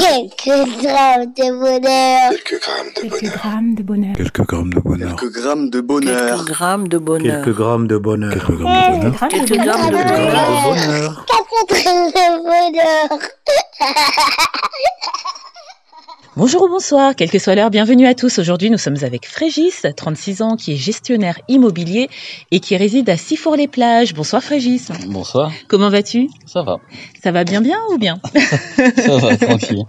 Quelques grammes de bonheur. Quelques grammes de Quelques bonheur. grammes de bonheur. Quelques grammes de bonheur. Quelques grammes de bonheur. Quelques grammes de bonheur. Quelques grammes de bonheur. Quelques grammes de bonheur. Quelques grammes de Quelques bonheur. grammes de bonheur. Quatre grammes de bonheur. Bonjour ou bonsoir, quelle que soit l'heure, bienvenue à tous. Aujourd'hui, nous sommes avec Frégis, 36 ans, qui est gestionnaire immobilier et qui réside à Sifour-les-Plages. Bonsoir Frégis. Bonsoir, Comment vas-tu? Ça va, Ça va bien bien ou bien? Ça va, tranquille.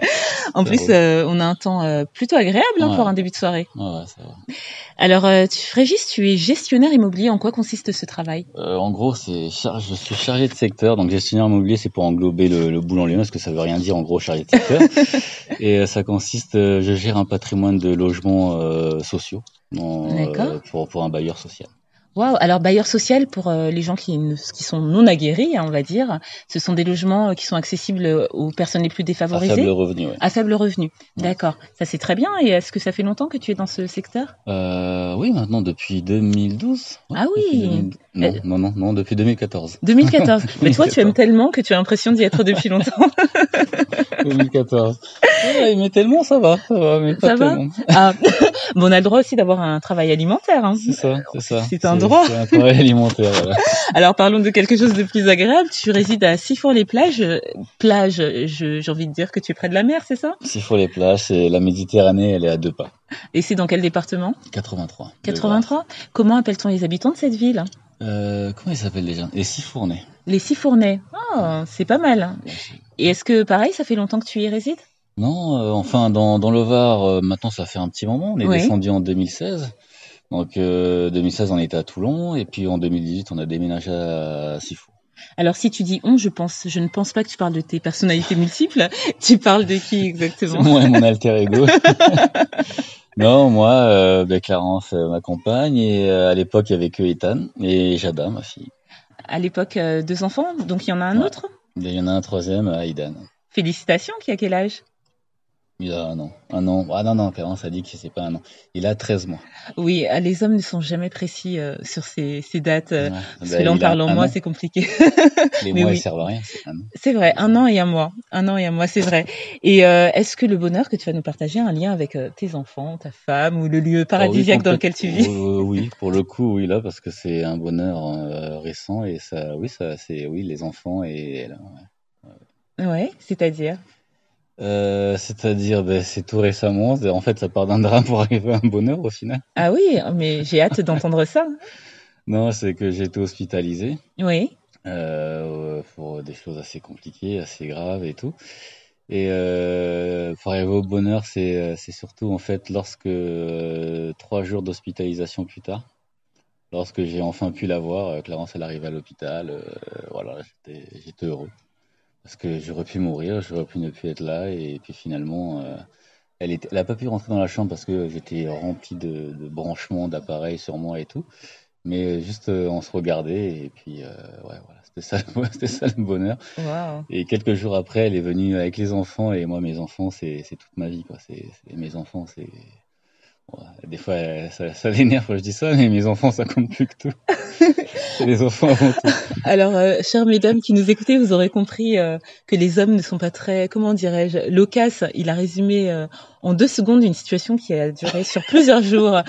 En Ça plus, euh, on a un temps euh, plutôt agréable hein, Ouais. pour un début de soirée. Ouais, ça va. Alors, euh, tu, Frégis, tu es gestionnaire immobilier. En quoi consiste ce travail? Euh, en gros, c'est char- je suis chargé de secteur, donc gestionnaire immobilier, c'est pour englober le, le boulot en parce que ça veut rien dire en gros chargé de secteur. Et ça consiste, euh, je gère un patrimoine de logements euh, sociaux euh, pour, pour un bailleur social. Alors, bailleur social, pour euh, les gens qui, sont non aguerris, hein, on va dire, ce sont des logements euh, qui sont accessibles aux personnes les plus À défavorisées. faible revenu, ouais. À faible revenu. Ouais. D'accord. Ça, c'est très bien. Et est-ce que ça fait longtemps que tu es dans ce secteur? Euh, oui, maintenant depuis 2012. Ouais, Ah oui. depuis 2012. Non, non, non, non, depuis 2014. 2014. Mais toi, tu 2014. aimes tellement que tu as l'impression d'y être depuis longtemps. 2014. Ouais, mais tellement ça va, ça va, mais pas Ça va. Ah. Bon, on a le droit aussi d'avoir un travail alimentaire. hein. C'est ça, c'est ça. C'est un droit. C'est un travail alimentaire, voilà. Alors, parlons de quelque chose de plus agréable. Tu résides à Sifour-les-Plages. Plage, j'ai envie de dire que tu es près de la mer, c'est ça? S'il faut les plages, c'est la Méditerranée, elle est à deux pas. Et c'est dans quel département? 83. 83 Comment appelle-t-on les habitants de cette ville? Euh, comment ils s'appellent déjà Les Sifournais. Les Sifournais. Oh, c'est pas mal. Et est-ce que, pareil, ça fait longtemps que tu y résides? Non, euh, enfin, dans, dans le Var, euh, maintenant ça fait un petit moment. On est Oui. descendu en 2016. Donc, euh, 2016, on était à Toulon. Et puis en 2018, on a déménagé à Sifour. Alors, si tu dis on, je pense, je ne pense pas que tu parles de tes personnalités multiples. Tu parles de qui exactement? Moi mon alter ego. non, moi, euh, ben, Clarence, euh, ma compagne. Et euh, à l'époque, il y avait que Ethan et Jada, ma fille. À l'époque, euh, deux enfants, donc il y en a un Ouais. autre? Il y en a un troisième, Aidan. Félicitations, qui a quel âge? Il a un an. Un an. Ah non, non, Clarence a dit que c'est pas un an. Il a 13 mois. Oui, euh, les hommes ne sont jamais précis euh, sur ces, ces dates. euh, Ouais. parce Bah, que là, en il a parlant un moi, an. c'est compliqué. Les mais mois, oui. ils servent à rien. c'est vrai, un an et un mois. Un an et un mois, c'est vrai. Et euh, est-ce que le bonheur que tu vas nous partager a un lien avec euh, tes enfants, ta femme ou le lieu paradisiaque dans lequel tu vis? Euh, oui, pour le coup, oui, là, parce que c'est un bonheur euh, récent et ça, oui, ça, c'est, oui, les enfants et elle. ouais. Ouais, c'est-à-dire? Euh, c'est-à-dire, ben, c'est tout récemment. En fait, ça part d'un drame pour arriver à un bonheur au final. Ah oui, mais j'ai hâte d'entendre ça. Non, c'est que j'ai été hospitalisé Oui. euh, pour des choses assez compliquées, assez graves et tout. Et euh, pour arriver au bonheur, c'est c'est surtout en fait lorsque trois jours d'hospitalisation plus tard, lorsque j'ai enfin pu la voir, euh, Clarence elle arrive à l'hôpital, euh, voilà, j'étais heureux. Parce que j'aurais pu mourir, j'aurais pu ne plus être là et puis finalement euh, elle était, elle a pas pu rentrer dans la chambre parce que j'étais rempli de, de branchements d'appareils sur moi et tout. Mais juste euh, on se regardait et puis euh, ouais voilà c'était ça c'était ça le bonheur. Et quelques jours après elle est venue avec les enfants et moi mes enfants c'est c'est toute ma vie quoi. C'est mes enfants c'est des fois euh, ça, ça l'énerve quand je dis ça mais mes enfants ça compte plus que tout c'est les enfants avant tout Alors, euh, chères mesdames qui nous écoutez, vous aurez compris euh, que les hommes ne sont pas très, comment dirais-je, loquaces. Il a résumé euh, en deux secondes une situation qui a duré sur plusieurs jours.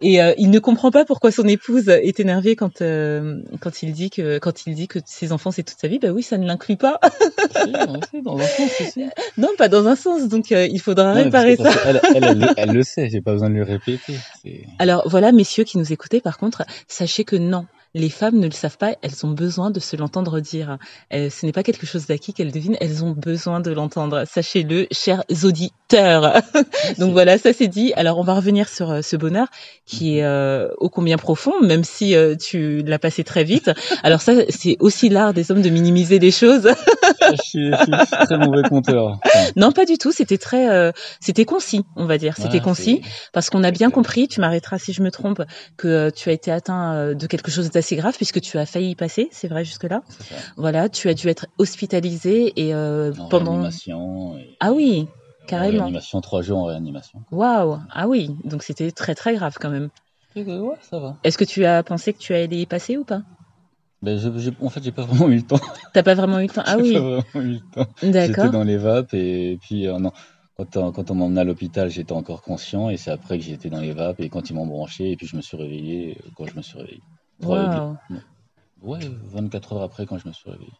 Et euh, il ne comprend pas pourquoi son épouse est énervée quand euh, quand il dit que quand il dit que ses enfants c'est toute sa vie. Bah oui, ça ne l'inclut pas. Si, on sait, dans un sens aussi. non, pas dans un sens. Donc euh, il faudra Non, réparer ça. elle, elle, le- elle le sait j'ai pas besoin de lui répéter Alors voilà, messieurs qui nous écoutez, par contre, sachez que non, les femmes ne le savent pas, elles ont besoin de se l'entendre dire. Euh, ce n'est pas quelque chose d'acquis qu'elles devinent, elles ont besoin de l'entendre. Sachez-le, chers auditeurs. Donc voilà, ça c'est dit. Alors on va revenir sur euh, ce bonheur qui est euh, ô combien profond, même si euh, tu l'as passé très vite. Alors ça, c'est aussi l'art des hommes de minimiser les choses. je suis, je suis- très mauvais compteur Enfin, non, pas du tout. C'était très, euh, c'était concis, on va dire. C'était voilà, concis. Parce qu'on a bien compris, tu m'arrêteras si je me trompe, que tu as été atteint de quelque chose d'assez grave puisque tu as failli y passer, c'est vrai jusque-là. Voilà, tu as dû être hospitalisé et euh, en pendant... réanimation et- Ah oui, en carrément. réanimation trois jours en réanimation Waouh, ah oui, donc c'était très très grave quand même. ouais ça va Est-ce que tu as pensé que tu allais y passer ou pas? Ben, je, je- en fait, j'ai pas vraiment eu le temps. T'as pas vraiment eu le temps? Ah J'ai oui, pas vraiment eu le temps. J'étais d'accord. dans les vapes et puis euh, non. Quand, on- quand on m'a emmené à l'hôpital, j'étais encore conscient et c'est après que j'étais dans les vapes et quand ils m'ont branché et puis je me suis réveillé euh, quand je me suis réveillé. Waouh. Ouais, 24 heures après quand je me suis réveillé.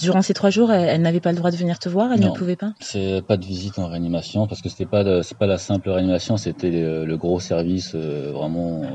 Durant ces trois jours, elle, elle n'avait pas le droit de venir te voir, elle ne pouvait pas C'est pas de visite en réanimation parce que c'était pas de- pas la simple réanimation, c'était le, le gros service euh, vraiment euh,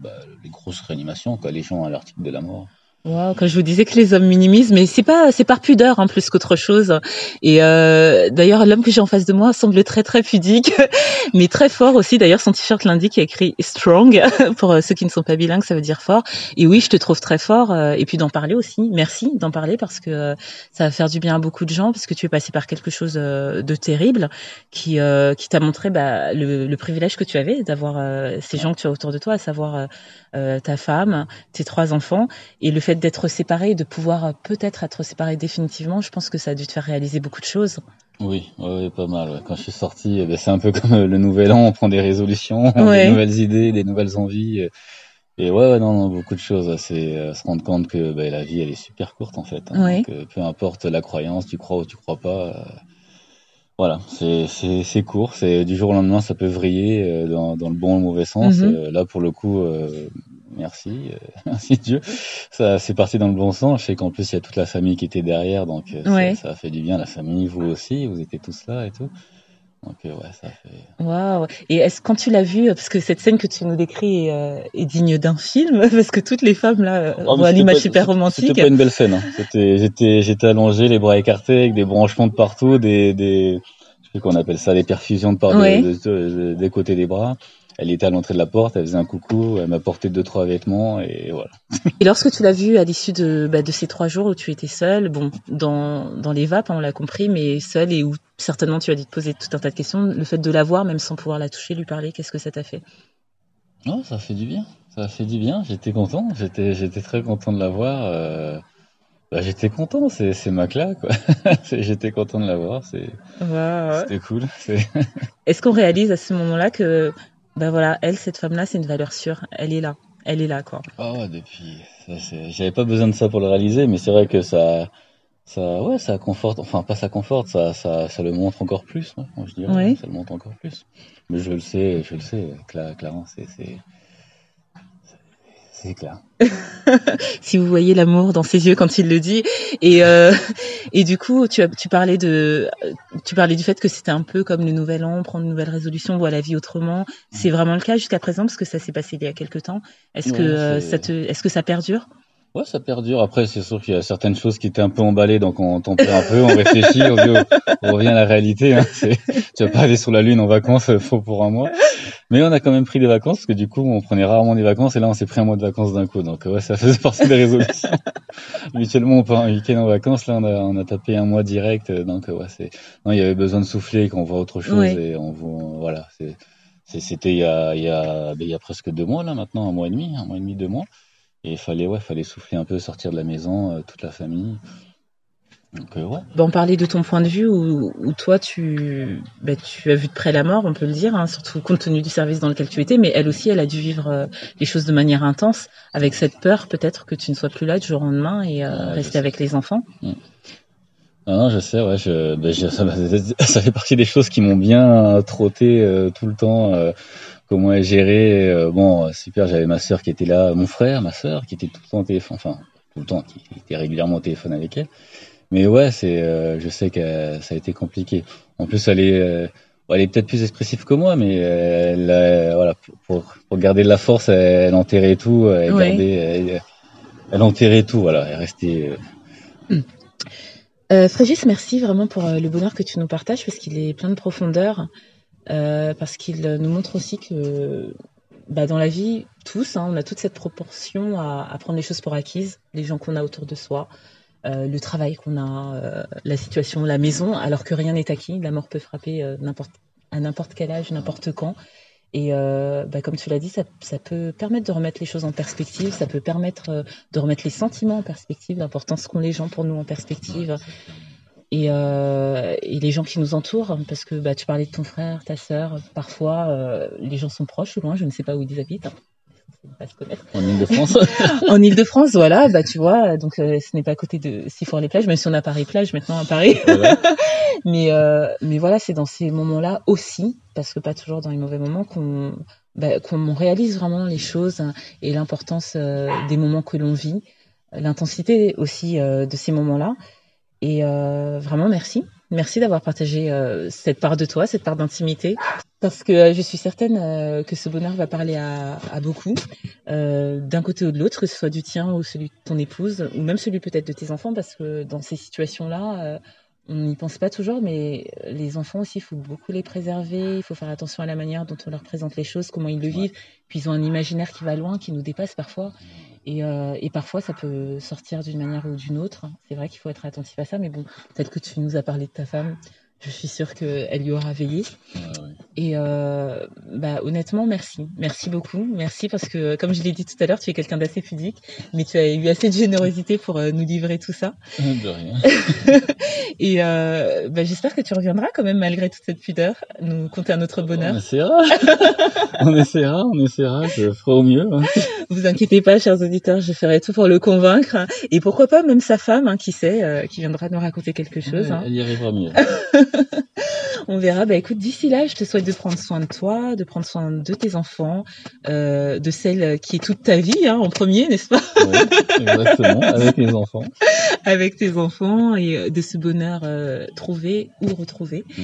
bah, les grosses réanimations quoi, les gens à l'article de la mort. Waouh, quand je vous disais que les hommes minimisent, mais c'est pas c'est par pudeur hein, plus qu'autre chose. Et euh, d'ailleurs, l'homme que j'ai en face de moi semble très très pudique, mais très fort aussi. D'ailleurs, son t-shirt l'indique, il y a écrit strong pour euh, ceux qui ne sont pas bilingues, ça veut dire fort. Et oui, je te trouve très fort. euh, et puis d'en parler aussi. Merci d'en parler parce que euh, ça va faire du bien à beaucoup de gens parce que tu es passé par quelque chose de terrible qui euh, qui t'a montré bah, le, le privilège que tu avais d'avoir euh, ces gens que tu as autour de toi, à savoir ta femme, tes trois enfants. Et le fait d'être séparé de pouvoir euh, peut-être être séparé définitivement, je pense que ça a dû te faire réaliser beaucoup de choses. Oui, ouais, pas mal. Quand je suis sorti, eh ben, c'est un peu comme euh, le nouvel an, on prend des résolutions, Ouais. des nouvelles idées, des nouvelles envies. euh, Et ouais, non, non, beaucoup de choses. C'est se rendre compte que ben, la vie, elle est super courte en fait. hein. Ouais. Donc, peu importe la croyance, tu crois ou tu crois pas. Voilà, c'est court. C'est du jour au lendemain, ça peut vriller dans dans le bon ou le mauvais sens. Mhm. Là, pour le coup, euh, merci, euh, merci Dieu. Ça, c'est parti dans le bon sens. Je sais qu'en plus, il y a toute la famille qui était derrière, donc euh, ça- a fait du bien. La famille, vous aussi, vous étiez tous là et tout. Donc euh, ouais, ça a fait. Waouh Et est-ce quand tu l'as vu, parce que cette scène que tu nous décris est, euh, est digne d'un film, parce que toutes les femmes là euh, voient c'était l'image super romantique. C'était pas une belle scène. Hein. C'était, j'étais, j'étais allongé, les bras écartés, avec des branchements de partout, des, des, je sais qu'on appelle ça, des perfusions de part Ouais. de, de- de- des côtés des bras. Elle était à l'entrée de la porte, elle faisait un coucou, elle m'a porté deux trois vêtements et voilà. Et lorsque tu l'as vu à l'issue de, bah, de ces trois jours où tu étais seule, bon, dans, dans les vapes, hein, on l'a compris, mais seule et où certainement tu as dû te poser tout un tas de questions, le fait de la voir, même sans pouvoir la toucher, lui parler, qu'est-ce que ça t'a fait? Non, ça fait du bien. Ça fait du bien. J'étais content. J'étais, j'étais très content de la voir. euh, bah, j'étais content. C'est, c'est Macla quoi. C'est- j'étais content de la voir. C'est, c'était cool. C'est... Est-ce qu'on réalise à ce moment-là que, ben voilà, elle, cette femme-là, c'est une valeur sûre, elle est là, elle est là, quoi. Ah ouais, depuis. J'avais pas besoin de ça pour le réaliser, mais c'est vrai que ça, ça, ouais, ça conforte. Enfin, pas ça conforte, ça, ça, ça le montre encore plus. moi, je dirais, Ouais. ça le montre encore plus. Mais je le sais, je le sais, cla- clairement, c'est, c'est, clair. si vous voyez l'amour dans ses yeux quand il le dit. Et, euh, et du coup, tu, as, tu, parlais de, tu parlais du fait que c'était un peu comme le nouvel an, prendre une nouvelle résolution, voir la vie autrement. C'est vraiment le cas jusqu'à présent parce que ça s'est passé il y a quelques temps. Est-ce que Ouais, euh, ça te, est-ce que ça perdure? Ouais, ça perdure. Après, c'est sûr qu'il y a certaines choses qui étaient un peu emballées, donc on tempère un peu, on réfléchit, on, dit, on revient à la réalité. Hein. Tu vas pas aller sur la lune en vacances, euh, faut pour un mois. Mais on a quand même pris des vacances, parce que du coup, on prenait rarement des vacances, et là, on s'est pris un mois de vacances d'un coup. Donc ouais, ça faisait partie des résolutions. Habituellement, on part un week-end en vacances, là, on a, on a tapé un mois direct. euh, Donc ouais, c'est. Non, il y avait besoin de souffler, qu'on voit autre chose, Ouais. et on voit, voilà. C'était il y a, il y a, ben, il y a presque deux mois là maintenant, un mois et demi, un mois et demi, deux mois. Et il fallait, ouais, fallait souffler un peu, sortir de la maison, euh, toute la famille. Donc, euh, ouais. Ben, on parlait de ton point de vue où, où toi tu, ben, tu as vu de près la mort, on peut le dire, hein, surtout compte tenu du service dans lequel tu étais, mais elle aussi, elle a dû vivre euh, les choses de manière intense, avec cette peur peut-être que tu ne sois plus là du jour au lendemain et euh, je rester avec les enfants. Non, non, je sais, ouais, je, ben, je- ça, ça fait partie des choses qui m'ont bien trotté euh, tout le temps. Comment est géré euh, Bon, super, j'avais ma sœur qui était là, mon frère, ma sœur qui était tout le temps au téléphone, enfin tout le temps, qui était régulièrement au téléphone avec elle. Mais ouais, c'est, euh, je sais que ça a été compliqué. En plus, elle est, euh, elle est peut-être plus expressive que moi, mais elle, euh, voilà, pour, pour, pour garder de la force, elle, elle enterrait tout, elle Ouais. gardait, elle, elle enterrait tout, voilà, elle restait. euh, Euh, Frégis, merci vraiment pour le bonheur que tu nous partages parce qu'il est plein de profondeur, euh, parce qu'il nous montre aussi que bah, dans la vie, tous, hein, on a toute cette proportion à, prendre les choses pour acquises, les gens qu'on a autour de soi, euh, le travail qu'on a, euh, la situation, la maison, alors que rien n'est acquis. La mort peut frapper à n'importe quel âge, n'importe quand. Et bah, comme tu l'as dit, ça, peut permettre de remettre les choses en perspective, ça peut permettre de remettre les sentiments en perspective, l'importance qu'ont les gens pour nous en perspective, et, euh, et les gens qui nous entourent, parce que bah, tu parlais de ton frère, ta sœur, parfois euh, les gens sont proches ou loin, je ne sais pas où ils habitent. hein. de ne pas se connaître. En Ile-de-France En Ile-de-France, voilà, bah tu vois, donc euh, ce n'est pas à côté de Sifour-les-Plages, même si on a Paris-Plage maintenant à Paris. Voilà. mais, euh, mais voilà, c'est dans ces moments-là aussi, parce que pas toujours dans les mauvais moments, qu'on bah, qu'on réalise vraiment les choses hein, et l'importance euh, des moments que l'on vit, l'intensité aussi euh, de ces moments-là. Et euh, vraiment, merci. Merci d'avoir partagé euh, cette part de toi, cette part d'intimité, parce que euh, je suis certaine euh, que ce bonheur va parler à, à beaucoup, d'un côté ou de l'autre, que ce soit du tien ou celui de ton épouse, ou même celui peut-être de tes enfants, parce que dans ces situations-là, on n'y pense pas toujours, mais les enfants aussi, il faut beaucoup les préserver, il faut faire attention à la manière dont on leur présente les choses, comment ils le vivent, puis ils ont un imaginaire qui va loin, qui nous dépasse parfois. Et, euh, et parfois, ça peut sortir d'une manière ou d'une autre. C'est vrai qu'il faut être attentif à ça, mais bon, peut-être que tu nous as parlé de ta femme. Je suis sûre qu'elle y aura veillé. Ouais. Et euh, bah, honnêtement, merci. Merci beaucoup. Merci parce que, comme je l'ai dit tout à l'heure, tu es quelqu'un d'assez pudique, mais tu as eu assez de générosité pour euh, nous livrer tout ça. De rien. Et euh, bah, j'espère que tu reviendras quand même, malgré toute cette pudeur, nous conter un autre On bonheur. essaiera. on essaiera, on essaiera. Je ferai au mieux. hein. Vous inquiétez pas, chers auditeurs, je ferai tout pour le convaincre. Et pourquoi pas même sa femme, hein, qui sait, euh, qui viendra nous raconter quelque chose. hein. Elle y arrivera mieux. On verra. Bah écoute, d'ici là, je te souhaite de prendre soin de toi, de prendre soin de tes enfants, euh, de celle qui est toute ta vie hein, en premier, n'est-ce pas, Ouais, exactement. Avec les enfants. avec tes enfants et euh, de ce bonheur euh, trouvé ou retrouvé. Mm.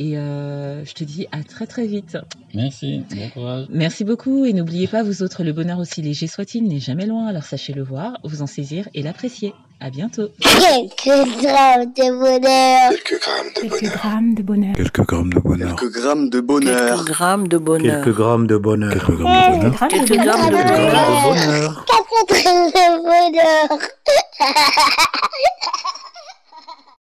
Et euh, je te dis à très très vite. Merci. Bon courage. Merci beaucoup et n'oubliez pas, vous autres, le bonheur aussi léger soit-il n'est jamais loin. Alors sachez le voir, vous en saisir et l'apprécier. À bientôt. Quelques grammes de bonheur. Quelques grammes de Quelques bonheur. grammes de bonheur. Quelques grammes de bonheur. Quelques grammes de bonheur. Quelques grammes de bonheur. Quelques grammes de bonheur. Quelques grammes de bonheur. grammes Quelques de bonheur. grammes de Quelques bonheur. grammes de bonheur. Quatre grammes de bonheur.